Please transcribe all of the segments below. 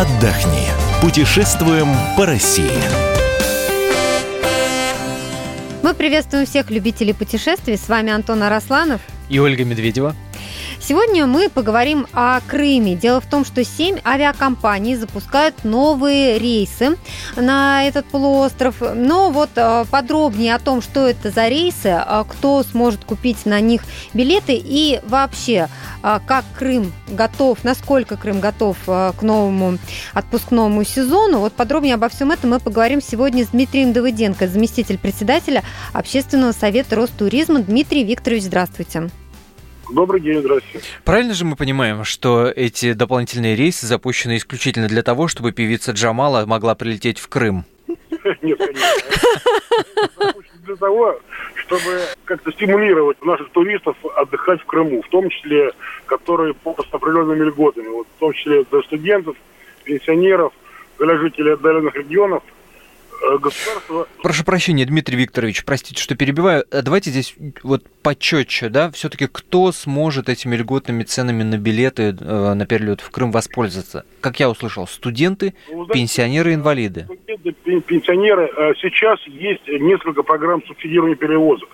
отдохни. Путешествуем по России. Мы приветствуем всех любителей путешествий. С вами Антон Арасланов и Ольга Медведева. Сегодня мы поговорим о Крыме. Дело в том, что семь авиакомпаний запускают новые рейсы на этот полуостров. Но вот э, подробнее о том, что это за рейсы, э, кто сможет купить на них билеты и вообще, э, как Крым готов, насколько Крым готов к новому отпускному сезону. Вот подробнее обо всем этом мы поговорим сегодня с Дмитрием Давыденко, заместитель председателя Общественного совета Ростуризма. Дмитрий Викторович, здравствуйте. Добрый день, здравствуйте. Правильно же мы понимаем, что эти дополнительные рейсы запущены исключительно для того, чтобы певица Джамала могла прилететь в Крым? Нет, конечно. Для того, чтобы как-то стимулировать наших туристов отдыхать в Крыму, в том числе, которые с определенными льготами, вот, в том числе для студентов, пенсионеров, для жителей отдаленных регионов – государство... Прошу прощения, Дмитрий Викторович, простите, что перебиваю. Э, давайте здесь вот почетче, да, все-таки кто сможет этими льготными ценами на билеты э, на перелет в Крым воспользоваться? Как я услышал, студенты, ну, знаете, пенсионеры, инвалиды. Студенты, пенсионеры. Сейчас есть несколько программ субсидирования перевозок.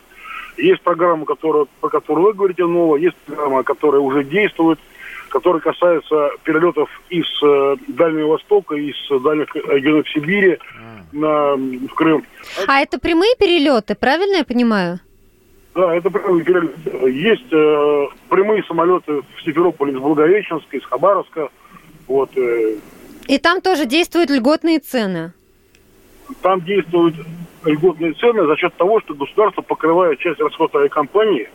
Есть программа, которая, про которую вы говорите, новая, есть программа, которая уже действует – который касается перелетов из э, Дальнего Востока, из дальних регионов Сибири на, в Крым. А это прямые перелеты, правильно я понимаю? Да, это прямые перелеты. Есть э, прямые самолеты в Симферополь из Благовещенска, из Хабаровска. Вот, э. И там тоже действуют льготные цены? Там действуют льготные цены за счет того, что государство покрывает часть расхода авиакомпании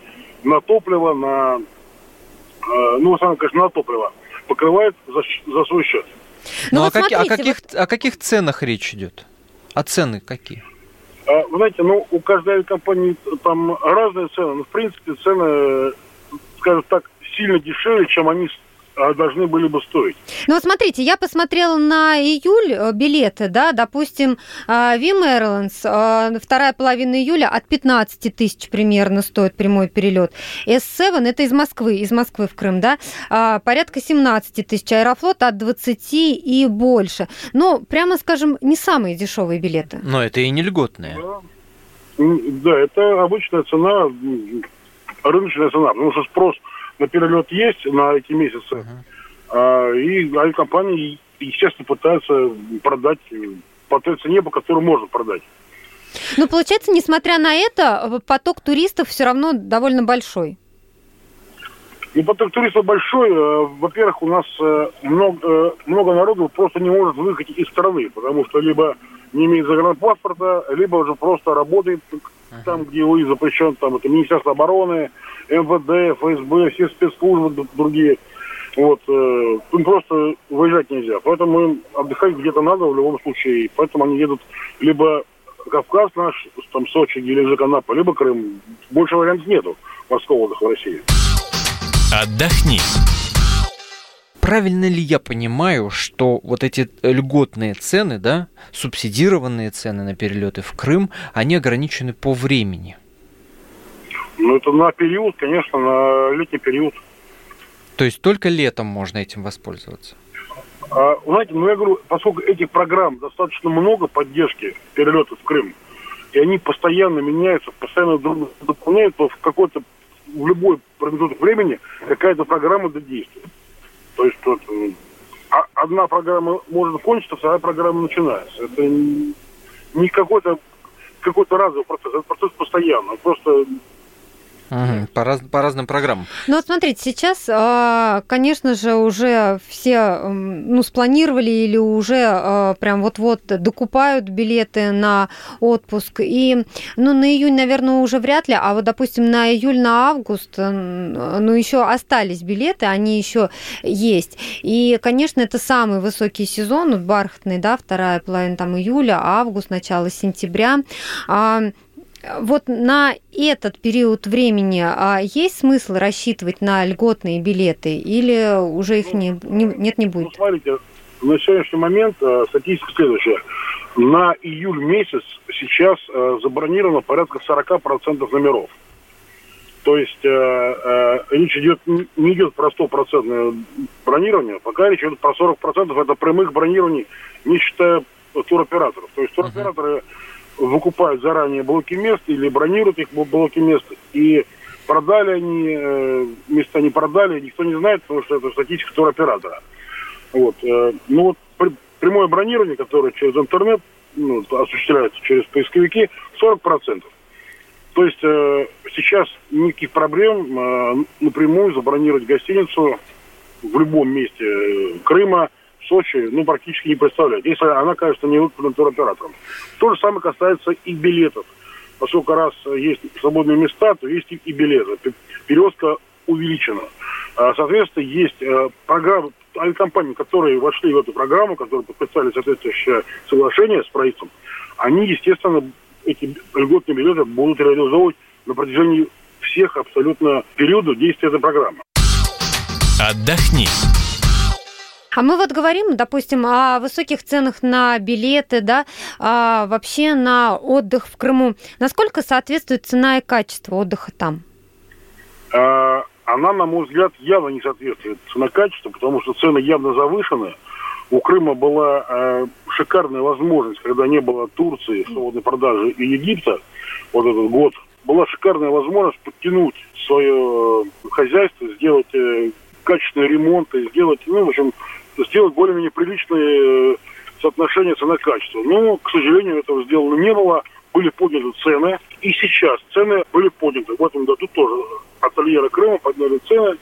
на топливо, на ну, в основном, конечно, на топливо, покрывает за, за свой счет. Ну, ну вот а, смотрите, о, каких, вот... о каких ценах речь идет? А цены какие? А, вы знаете, ну, у каждой компании там разные цены, но, в принципе, цены, скажем так, сильно дешевле, чем они а, должны были бы стоить. Ну, вот смотрите, я посмотрела на июль э, билеты, да, допустим, Вим а, Airlines, а, вторая половина июля от 15 тысяч примерно стоит прямой перелет. S7, это из Москвы, из Москвы в Крым, да, порядка 17 тысяч, Аэрофлот от 20 и больше. Но, прямо скажем, не самые дешевые билеты. Но это и не льготные. Да, да это обычная цена, рыночная цена, потому что спрос на перелет есть на эти месяцы. Uh-huh. И авиакомпании, естественно, пытаются продать по той цене, по которой можно продать. Ну, получается, несмотря на это, поток туристов все равно довольно большой. Ну, поток туристов большой. Э, во-первых, у нас э, много, э, много народу просто не может выехать из страны, потому что либо не имеет загранпаспорта, либо уже просто работает uh-huh. там, где его запрещен, там это Министерство обороны, МВД, ФСБ, все спецслужбы другие. Вот, э, им просто выезжать нельзя. Поэтому им отдыхать где-то надо в любом случае. Поэтому они едут либо Кавказ наш, там Сочи или же Канапа, либо Крым. Больше вариантов нету морского отдыха в России. Отдохни. Правильно ли я понимаю, что вот эти льготные цены, да, субсидированные цены на перелеты в Крым, они ограничены по времени? Ну, это на период, конечно, на летний период. То есть только летом можно этим воспользоваться? А, знаете, ну я говорю, поскольку этих программ достаточно много поддержки перелетов в Крым, и они постоянно меняются, постоянно друг дополняют, то в какой-то в любой промежуток времени какая-то программа действует. То есть вот, а, одна программа может кончиться, вторая программа начинается. Это не какой-то какой-то разовый процесс, это процесс постоянный. Просто Угу, по, раз, по разным программам. Ну вот смотрите, сейчас, а, конечно же, уже все ну, спланировали или уже а, прям вот-вот докупают билеты на отпуск. И ну, на июнь, наверное, уже вряд ли, а вот, допустим, на июль, на август, ну, еще остались билеты, они еще есть. И, конечно, это самый высокий сезон, бархатный, да, вторая половина там июля, август, начало сентября. Вот на этот период времени а есть смысл рассчитывать на льготные билеты или уже их не, не, нет, не будет? Ну, смотрите, на сегодняшний момент э, статистика следующая. На июль месяц сейчас э, забронировано порядка 40% номеров. То есть э, э, речь идет не идет про стопроцентное бронирование, пока речь идет про 40% это прямых бронирований, не считая туроператоров. То есть туроператоры выкупают заранее блоки мест или бронируют их блоки мест, и продали они, э, места не продали, никто не знает, потому что это статистика туроператора. Вот. Э, ну вот прямое бронирование, которое через интернет ну, осуществляется через поисковики, 40%. То есть э, сейчас никаких проблем напрямую забронировать гостиницу в любом месте Крыма, Сочи, ну, практически не представляет, если она, конечно, не выкуплена туроператором. То же самое касается и билетов. Поскольку раз есть свободные места, то есть и билеты. Перевозка увеличена. А, соответственно, есть э, программы, авиакомпании, которые вошли в эту программу, которые подписали соответствующее соглашение с правительством, они, естественно, эти льготные билеты будут реализовывать на протяжении всех абсолютно периодов действия этой программы. Отдохни. А мы вот говорим, допустим, о высоких ценах на билеты, да, а вообще на отдых в Крыму. Насколько соответствует цена и качество отдыха там? А, она, на мой взгляд, явно не соответствует цена-качество, потому что цены явно завышены. У Крыма была э, шикарная возможность, когда не было Турции, свободной продажи и Египта, вот этот год, была шикарная возможность подтянуть свое э, хозяйство, сделать э, качественный ремонт и сделать, ну, в общем, сделать более-менее приличные э, соотношения цена-качество. Но, к сожалению, этого сделано не было. Были подняты цены. И сейчас цены были подняты. В этом году тоже ательеры Крыма подняли цены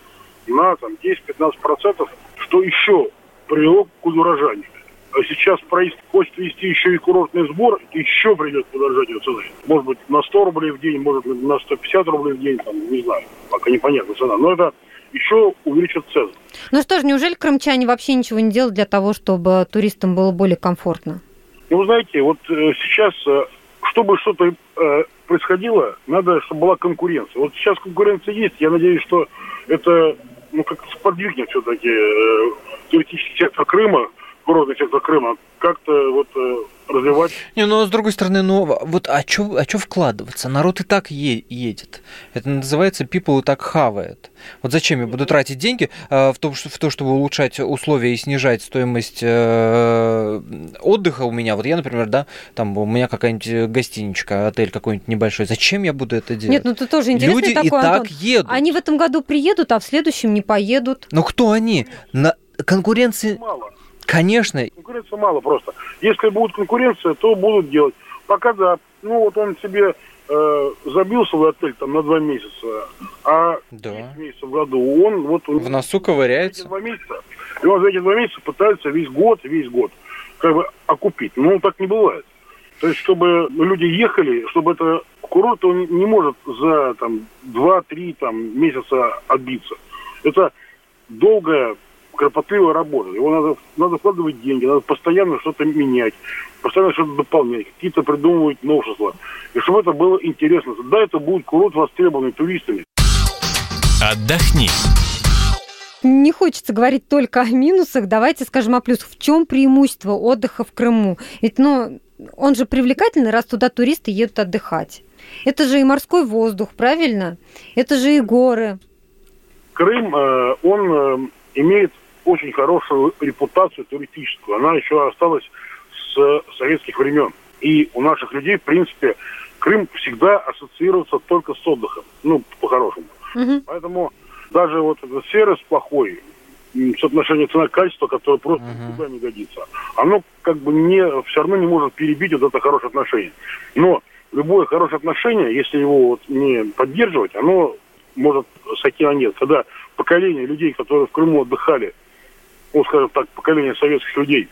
на там, 10-15%, что еще привело к удорожанию. А сейчас правительство хочет вести еще и курортный сбор, еще придет к удорожанию цены. Может быть, на 100 рублей в день, может быть, на 150 рублей в день, там, не знаю, пока непонятна цена. Но это еще увеличит цену. Ну что ж, неужели крымчане вообще ничего не делают для того, чтобы туристам было более комфортно? Ну, знаете, вот э, сейчас, э, чтобы что-то э, происходило, надо, чтобы была конкуренция. Вот сейчас конкуренция есть, я надеюсь, что это ну, как сподвигнет все-таки э, туристический сектор Крыма, курортный сектор Крыма, как-то вот э, развивать. Не, ну, с другой стороны, ну, вот а что а чё вкладываться? Народ и так е- едет. Это называется people и так хавает. Вот зачем я буду тратить деньги э, в, то, в то, чтобы улучшать условия и снижать стоимость э, отдыха у меня? Вот я, например, да, там у меня какая-нибудь гостиничка, отель какой-нибудь небольшой. Зачем я буду это делать? Нет, ну ты тоже интересный Люди такой, и так Антон. едут. Они в этом году приедут, а в следующем не поедут. Ну кто они? На конкуренции, Мало. Конечно, Конкуренции мало просто. Если будет конкуренция, то будут делать. Пока да. Ну вот он себе э, забил свой отель там на два месяца, а Да. 10 месяцев в году он вот у в носу ковыряется. два месяца, и он за эти два месяца пытается весь год, весь год как бы окупить. Ну, так не бывает. То есть, чтобы люди ехали, чтобы это курорт, он не может за там 2-3 там, месяца отбиться. Это долгая, кропотливая работа. Его надо, надо вкладывать деньги, надо постоянно что-то менять, постоянно что-то дополнять, какие-то придумывать новшества. И чтобы это было интересно. Да, это будет курорт востребованный туристами. Отдохни. Не хочется говорить только о минусах, давайте скажем о плюсах. В чем преимущество отдыха в Крыму? Ведь, ну, он же привлекательный, раз туда туристы едут отдыхать. Это же и морской воздух, правильно? Это же и горы. Крым, э, он э, имеет очень хорошую репутацию туристическую. Она еще осталась с советских времен. И у наших людей, в принципе, Крым всегда ассоциируется только с отдыхом. Ну, по-хорошему. Мгм. Поэтому даже вот этот сервис плохой, соотношение цена-качество, которое просто Мгм. никуда не годится, оно как бы не, все равно не может перебить вот это хорошее отношение. Но любое хорошее отношение, если его вот не поддерживать, оно может сойти на нет. Когда поколение людей, которые в Крыму отдыхали, ну, скажем так, поколение советских людей,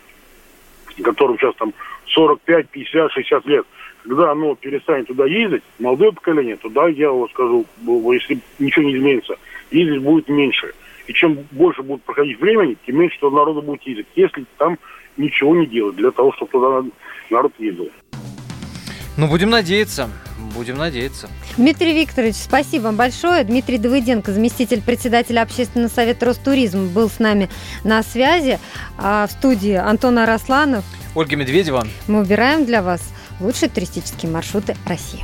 которым сейчас там 45, 50, 60 лет, когда оно перестанет туда ездить, молодое поколение, туда, я вот скажу, если ничего не изменится, ездить будет меньше. И чем больше будет проходить времени, тем меньше туда народу будет ездить, если там ничего не делать для того, чтобы туда народ ездил. Ну, будем надеяться. Будем надеяться. Дмитрий Викторович, спасибо вам большое. Дмитрий Давыденко, заместитель председателя Общественного совета Ростуризм, был с нами на связи. А в студии Антон Арасланов. Ольга Медведева. Мы убираем для вас лучшие туристические маршруты России.